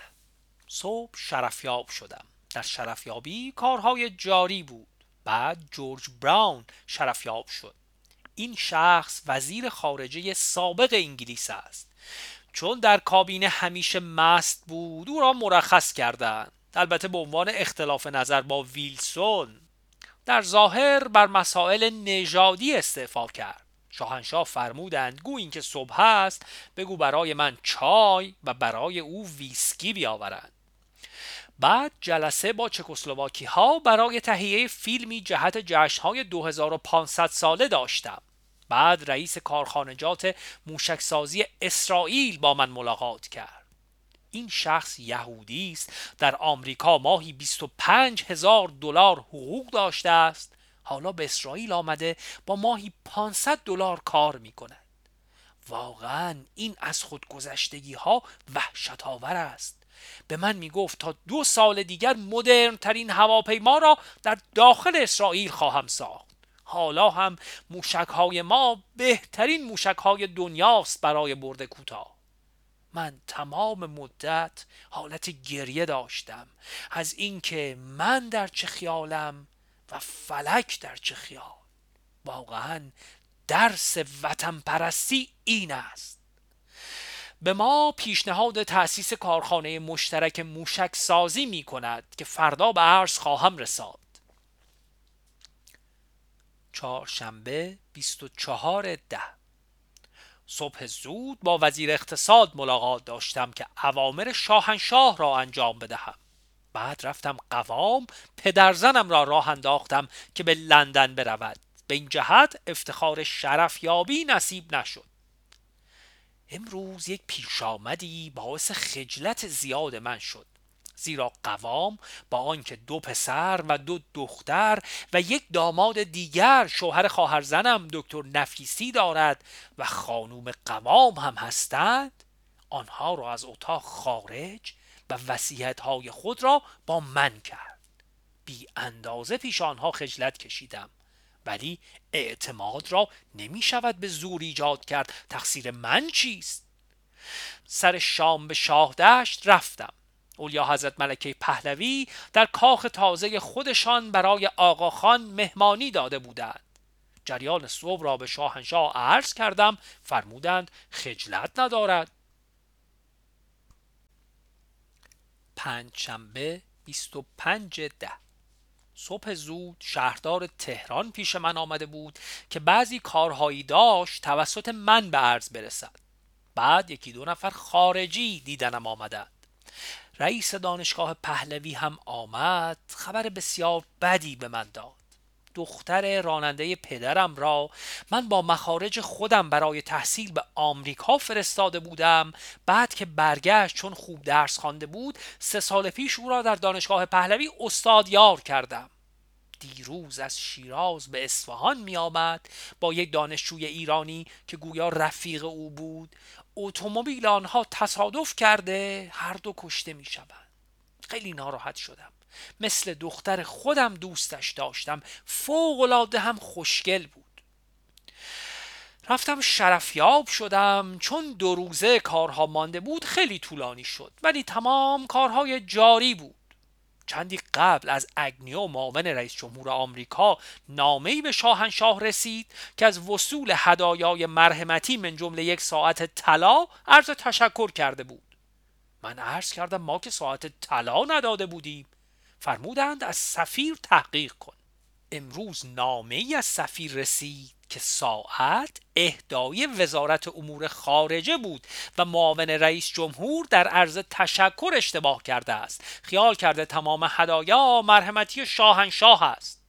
صبح شرفیاب شدم. در شرفیابی کارهای جاری بود. بعد جورج براون شرفیاب شد. این شخص وزیر خارجه سابق انگلیس است. چون در کابینه همیشه مست بود او را مرخص کردند. البته به عنوان اختلاف نظر با ویلسون در ظاهر بر مسائل نژادی استعفا کرد. شاهنشاه فرمودند گو این که صبح است بگو برای من چای و برای او ویسکی بیاورند. بعد جلسه با چکسلواکی ها برای تهیه فیلمی جهت جشن های 2500 ساله داشتم. بعد رئیس کارخانجات موشکسازی اسرائیل با من ملاقات کرد. این شخص یهودی است. در آمریکا ماهی 25 هزار دلار حقوق داشته است. حالا به اسرائیل آمده با ماهی 500 دلار کار می کند واقعا این از خودگذشتگی ها وحشت آور است. به من می گفت تا دو سال دیگر مدرن ترین هواپیما را در داخل اسرائیل خواهم ساخت. حالا هم موشک های ما بهترین موشک های دنیاست برای برد کوتاه. من تمام مدت حالت گریه داشتم. از اینکه من در چه خیالم و فلک در چه خیال. واقعا درس وطن پرستی این است. به ما پیشنهاد تأسیس کارخانه مشترک موشک سازی می کند که فردا به عرض خواهم رساد. چهارشنبه 24 ده. صبح زود با وزیر اقتصاد ملاقات داشتم که اوامر شاهنشاه را انجام بدهم. بعد رفتم قوام پدرزنم را راه انداختم که به لندن برود. به این جهت افتخار شرف یابی نصیب نشد. امروز یک پیش آمدی باعث خجلت زیاد من شد. زیرا قوام با آنکه دو پسر و دو دختر و یک داماد دیگر شوهر خواهرزنم دکتر نفیسی دارد و خانوم قوام هم هستند آنها را از اتاق خارج و وسیعت های خود را با من کرد. بی اندازه پیش آنها خجلت کشیدم ولی اعتماد را نمی شود به زور ایجاد کرد. تقصیر من چیست؟ سر شام به شاه دشت رفتم. اولیا حضرت ملکه پهلوی در کاخ تازه خودشان برای آقاخان مهمانی داده بودند. جریان صبح را به شاهنشاه عرض کردم فرمودند خجلت ندارد. پنجشنبه 25 ده. صبح زود شهردار تهران پیش من آمده بود که بعضی کارهایی داشت توسط من به عرض برسد. بعد یکی دو نفر خارجی دیدنم آمدند. رئیس دانشگاه پهلوی هم آمد. خبر بسیار بدی به من داد. دختر راننده پدرم را من با مخارج خودم برای تحصیل به آمریکا فرستاده بودم. بعد که برگشت چون خوب درس خوانده بود سه سال پیش او را در دانشگاه پهلوی استاد یار کردم. دیروز از شیراز به اصفهان می آمد با یک دانشجوی ایرانی که گویا رفیق او بود. اتومبیل آنها تصادف کرده هر دو کشته می شوند خیلی ناراحت شدم. مثل دختر خودم دوستش داشتم. فوق العاده هم خوشگل بود. رفتم شرفیاب شدم. چون دو روزه کارها مانده بود خیلی طولانی شد. ولی تمام کارهای جاری بود. چندی قبل از اگنیو معاون رئیس جمهور آمریکا نامه‌ای به شاهنشاه رسید که از وصول هدایای مرحمتی من جمله یک ساعت طلا عرض تشکر کرده بود. من عرض کردم ما که ساعت طلا نداده بودیم. فرمودند از سفیر تحقیق کن امروز نامه از سفیر رسید که ساعت اهدای وزارت امور خارجه بود و معاون رئیس جمهور در عرض تشکر اشتباه کرده است. خیال کرده تمام هدایا مرحمتی شاهنشاه است.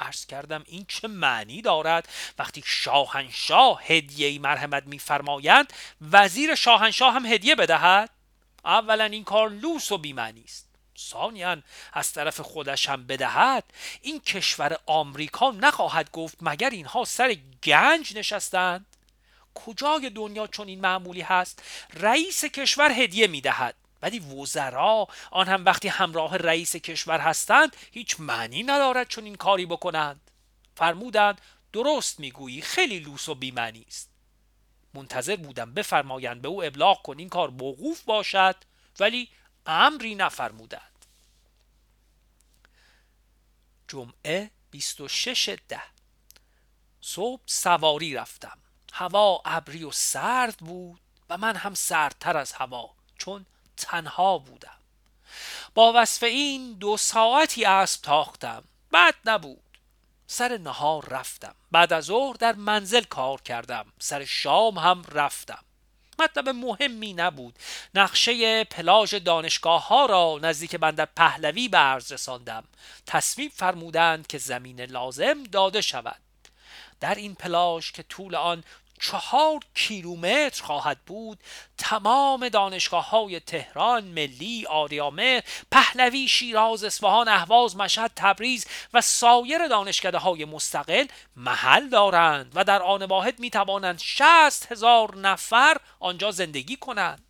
عرض کردم این چه معنی دارد؟ وقتی شاهنشاه هدیه مرحمت میفرمایند وزیر شاهنشاه هم هدیه بدهد؟ اولا این کار لوس و بیمعنی است. ثانیا از طرف خودش هم بدهد این کشور آمریکا نخواهد گفت مگر اینها سر گنج نشستند؟ کجای دنیا چون این معمولی هست؟ رئیس کشور هدیه می‌دهد. ولی وزرا آن هم وقتی همراه رئیس کشور هستند هیچ معنی ندارد چون این کاری بکنند. فرمودند درست می‌گویی خیلی لوس و بیمعنی است. منتظر بودم بفرمایند به او ابلاغ کن این کار موقوف باشد ولی امری نفرمودند. جمعه 26 ده. صبح سواری رفتم. هوا ابری و سرد بود و من هم سردتر از هوا چون تنها بودم. با وصف این دو ساعتی اسب تاختم. بد نبود. سر نهار رفتم. بعد از ظهر در منزل کار کردم. سر شام هم رفتم. مطلب مهمی نبود. نقشه پلاژ دانشگاه ها را نزدیک بندر پهلوی به عرض رساندم. تصمیم فرمودند که زمین لازم داده شود. در این پلاژ که طول آن چهار کیلومتر خواهد بود. تمام دانشگاه های تهران، ملی، آریامه، پهلوی، شیراز، اصفهان، اهواز، مشهد، تبریز و سایر دانشکده های مستقل محل دارند و در آن واحد می توانند شست هزار نفر آنجا زندگی کنند.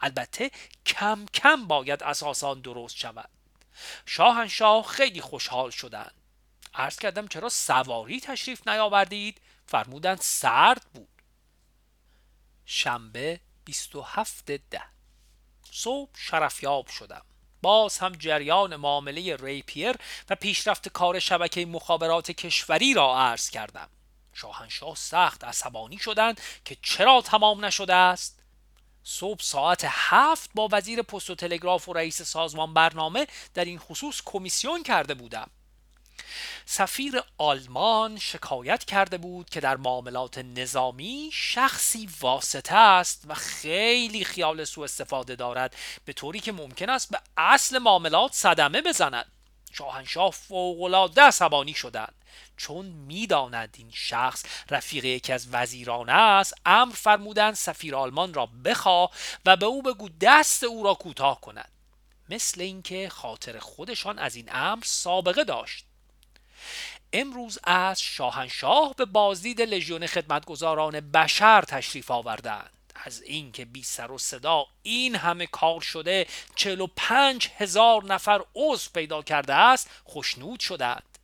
البته کم کم باید اساسان درست شود. شاهنشاه خیلی خوشحال شدند. عرض کردم چرا سواری تشریف نیاوردید؟ فرمودند سرد بود. شنبه 27 ده. صبح شرفیاب شدم. باز هم جریان معامله ریپیر و پیشرفت کار شبکه مخابرات کشوری را عرض کردم. شاهنشاه سخت عصبانی شدند که چرا تمام نشده است؟ صبح ساعت هفت با وزیر پست و تلگراف و رئیس سازمان برنامه در این خصوص کمیسیون کرده بودم. سفیر آلمان شکایت کرده بود که در معاملات نظامی شخصی واسطه است و خیلی خیال سوء استفاده دارد به طوری که ممکن است به اصل معاملات صدمه بزند. شاهنشاه فوقالعاده عصبانی شدند. چون می‌داند این شخص رفیق یکی از وزیران است امر فرمودند سفیر آلمان را بخوا و به او بگو دست او را کوتاه کند. مثل اینکه خاطر خودشان از این امر سابقه داشت. امروز از شاهنشاه به بازدید لژیون خدمتگزاران بشر تشریف آوردند. از اینکه بی سر و صدا این همه کار شده و پنج هزار نفر عضو پیدا کرده است خوشنود شدند.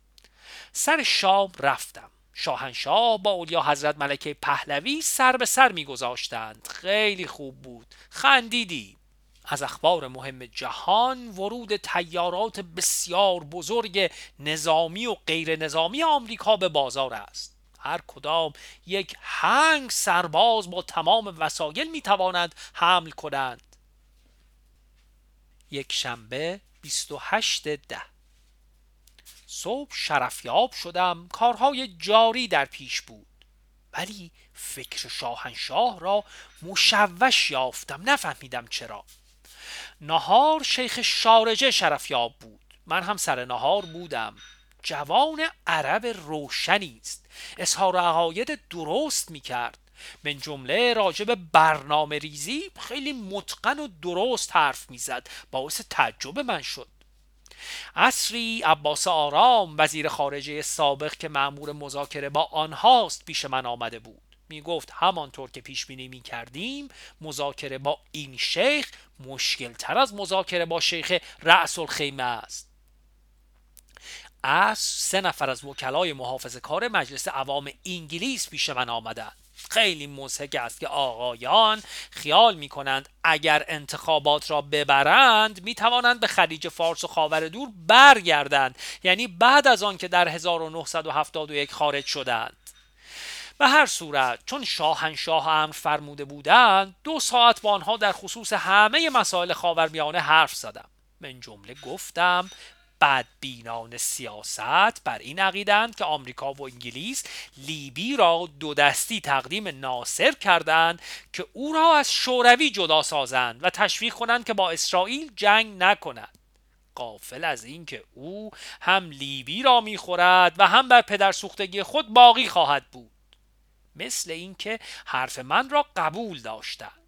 سر شام رفتم. شاهنشاه با اولیا حضرت ملکه پهلوی سر به سر میگذاشتند. خیلی خوب بود. خندیدیم. از اخبار مهم جهان ورود تیارات بسیار بزرگ نظامی و غیر نظامی آمریکا به بازار است. هر کدام یک هنگ سرباز با تمام وسایل می توانند حمل کنند. یک شنبه 28 ده. صبح شرفیاب شدم کارهای جاری در پیش بود. ولی فکر شاهنشاه را مشوش یافتم نفهمیدم چرا. نهار شیخ شارجه شرفیاب بود. من هم سر نهار بودم. جوان عرب روشنی است. اظهار عقاید درست می کرد من جمله راجب برنامه ریزی خیلی متقن و درست حرف می‌زد. باعث تعجب من شد. اصری عباس آرام وزیر خارجه سابق که معمور مذاکره با آنهاست پیش من آمده بود. می گفت همانطور که پیش بینی می کردیم مذاکره با این شیخ مشکل تر از مذاکره با شیخ رأس الخیمه است. از سه نفر از وکلای محافظ کار مجلس عوام انگلیس پیش من آمدند. خیلی مزهک است که آقایان خیال می کنند اگر انتخابات را ببرند می توانند به خلیج فارس و خاور دور برگردند. یعنی بعد از آن که در 1971 خارج شدند. به هر صورت چون شاهنشاه امر فرموده بودند دو ساعت با آنها در خصوص همه مسائل خاورمیانه حرف زدم. من جمله گفتم بدبینان سیاست بر این عقیدند که آمریکا و انگلیس لیبی را دو دستی تقدیم ناصر کردند که او را از شوروی جدا سازند و تشویق کنند که با اسرائیل جنگ نکند. قافل از اینکه او هم لیبی را می‌خورد و هم بر پدر سوختگی خود باقی خواهد بود. مثل اینکه حرف من را قبول داشتند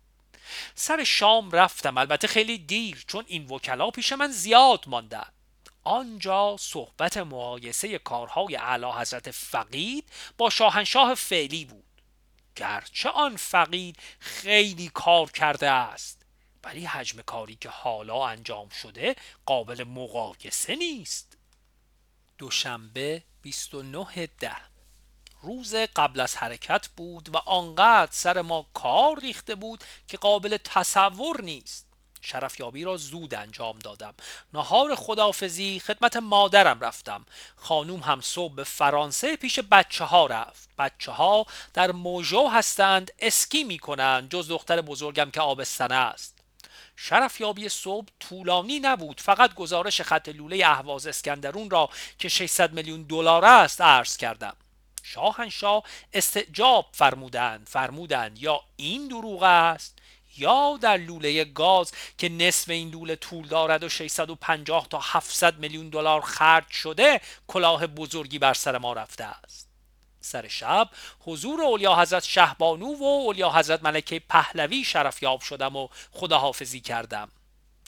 سر شام رفتم البته خیلی دیر چون این وکلا پیش من زیاد ماندند آنجا صحبت مقایسه کارهای اعلی حضرت فقید با شاهنشاه فعلی بود. گرچه آن فقید خیلی کار کرده است ولی حجم کاری که حالا انجام شده قابل مقایسه نیست. دوشنبه 29 ده. روز قبل از حرکت بود و آنقدر سر ما کار ریخته بود که قابل تصور نیست. شرفیابی را زود انجام دادم. نهار خدافزی خدمت مادرم رفتم. خانوم هم صبح به فرانسه پیش بچه ها رفت. بچه ها در موژو هستند اسکی می کنند جز دختر بزرگم که آبستنه است. شرفیابی صبح طولانی نبود. فقط گزارش خط لوله اهواز اسکندرون را که 600 میلیون دلار است عرض کردم. شاهنشاه استعجاب فرمودند. فرمودند یا این دروغ است یا در لوله گاز که نصف این لوله طول دارد و 650 تا 700 میلیون دلار خرج شده کلاه بزرگی بر سر ما رفته است. سر شب حضور اولیا حضرت شهبانو و اولیا حضرت ملکه پهلوی شرفیاب شدم و خداحافظی کردم.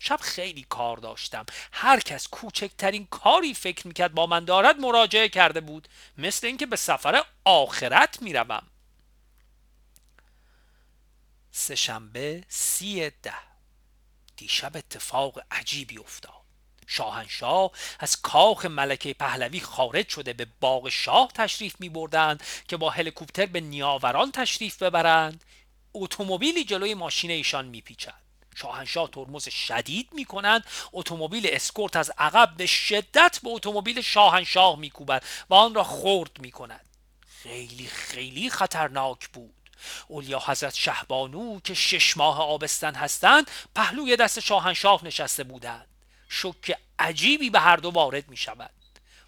شب خیلی کار داشتم. هر کس کوچکترین کاری فکر می‌کرد با من دارد مراجعه کرده بود. مثل اینکه به سفر آخرت می‌روم. سهشنبه سی ده. دیشب اتفاق عجیبی افتاد. شاهنشاه از کاخ ملکه پهلوی خارج شده به باغ شاه تشریف می بردند که با هلیکوپتر به نیاوران تشریف ببرند. اتومبیلی جلوی ماشین ایشان میپیچد. شاهنشاه ترمز شدید می کنند اتومبیل اسکورت از عقب به شدت به اتومبیل شاهنشاه میکوبد و آن را خرد می کند خیلی خیلی خطرناک بود. اولیا حضرت شهبانو که شش ماه آبستن هستند پهلوی دست شاهنشاه نشسته بودند. شک عجیبی به هر دو وارد می شود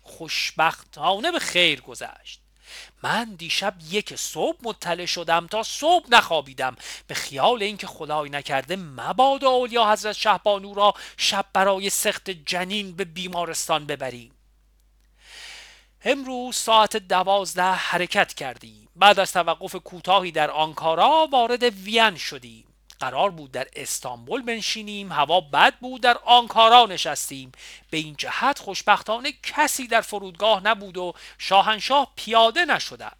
خوشبختانه به خیر گذشت. من دیشب یک صبح مطلع شدم تا صبح نخوابیدم. به خیال اینکه خدای نکرده مبادا اولیا حضرت شهبانو را شب برای سخت جنین به بیمارستان ببریم. امروز ساعت دوازده حرکت کردیم. بعد از توقف کوتاهی در آنکارا وارد وین شدیم. قرار بود در استانبول بنشینیم هوا بد بود در آنکارا نشستیم. به این جهت خوشبختانه کسی در فرودگاه نبود و شاهنشاه پیاده نشده.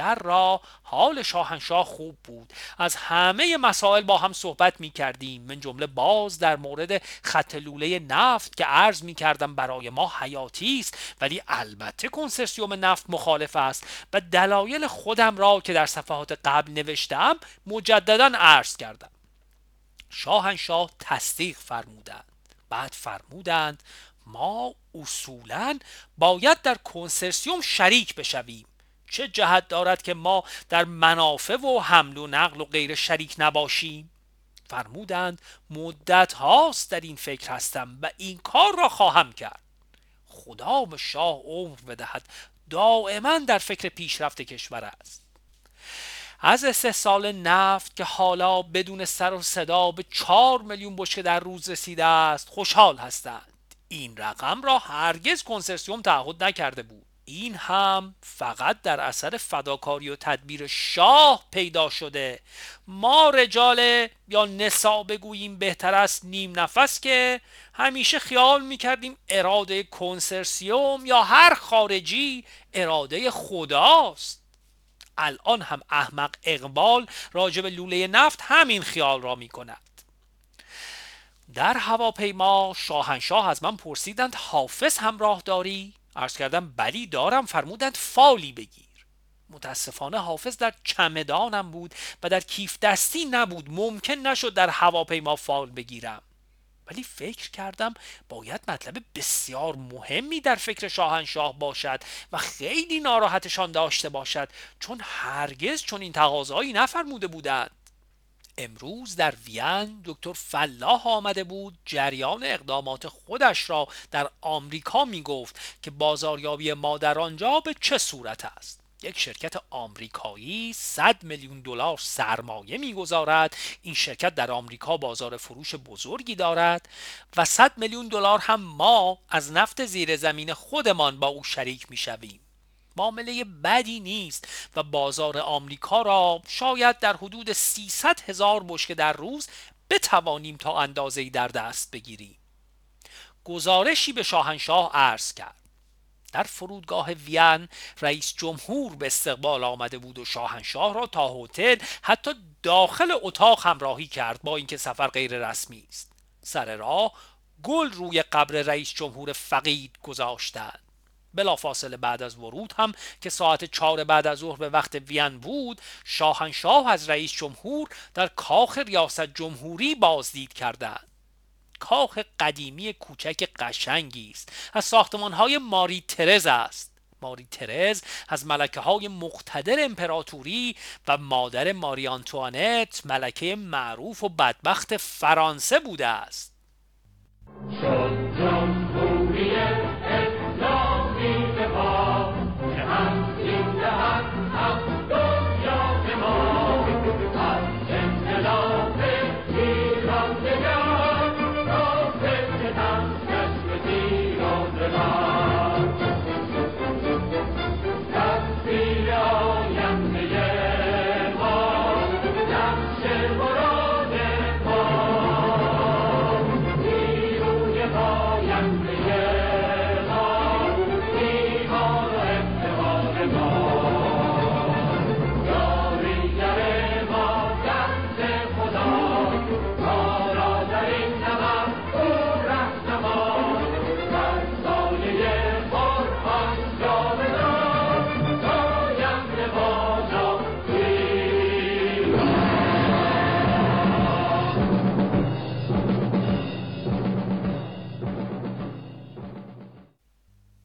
در راه حال شاهنشاه خوب بود. از همه مسائل با هم صحبت می کردیم من جمله باز در مورد خط لوله نفت که عرض می کردم برای ما حیاتی است ولی البته کنسرسیوم نفت مخالف است و دلایل خودم را که در صفحات قبل نوشتم مجددا عرض کردم. شاهنشاه تصدیق فرمودند. بعد فرمودند ما اصولا باید در کنسرسیوم شریک بشویم. چه جهت دارد که ما در منافع و حمل و نقل و غیر شریک نباشیم؟ فرمودند مدت هاست در این فکر هستم و این کار را خواهم کرد. خدا به شاه عمر بدهد. دائما در فکر پیشرفت کشور است. از استحصال نفت که حالا بدون سر و صدا به چهار میلیون بشکه در روز رسیده است خوشحال هستند. این رقم را هرگز کنسرسیوم تعهد نکرده بود. این هم فقط در اثر فداکاری و تدبیر شاه پیدا شده. ما رجال یا نسا بگوییم بهتر است نیم نفس که همیشه خیال می‌کردیم اراده کنسرسیوم یا هر خارجی اراده خداست. الان هم احمق اقبال راجب لوله نفت همین خیال را می‌کند. در هواپیما شاهنشاه از من پرسیدند حافظ همراه داری عرض کردم بلی دارم فرمودند فالی بگیر. متاسفانه حافظ در چمدانم بود و در کیف دستی نبود ممکن نشد در هواپیما فال بگیرم. ولی فکر کردم باید مطلب بسیار مهمی در فکر شاهنشاه باشد و خیلی ناراحتشان داشته باشد چون هرگز چون این تقاضایی نفرموده بودند. امروز در وین دکتر فلاح آمده بود جریان اقدامات خودش را در آمریکا می گفت که بازاریابی ما در آنجا به چه صورت است. یک شرکت آمریکایی 100 میلیون دلار سرمایه می‌گذارد. این شرکت در آمریکا بازار فروش بزرگی دارد و 100 میلیون دلار هم ما از نفت زیر زمین خودمان با او شریک می‌شویم. معامله بدی نیست و بازار آمریکا را شاید در حدود 300 هزار بشکه در روز بتوانیم تا اندازه‌ای در دست بگیریم. گزارشی به شاهنشاه عرض کرد. در فرودگاه وین رئیس جمهور به استقبال آمده بود و شاهنشاه را تا هتل حتی داخل اتاق همراهی کرد با اینکه سفر غیر رسمی است. سر راه گل روی قبر رئیس جمهور فقید گذاشتند. بلافاصله بعد از ورود هم که ساعت چهار بعد از ظهر به وقت وین بود شاهنشاه از رئیس جمهور در کاخ ریاست جمهوری بازدید کردند. کاخ قدیمی کوچک قشنگی است. از ساختمان های ماری ترز است. ماری ترز از ملکه های مقتدر امپراتوری و مادر ماری آنتوانت ملکه معروف و بدبخت فرانسه بوده است.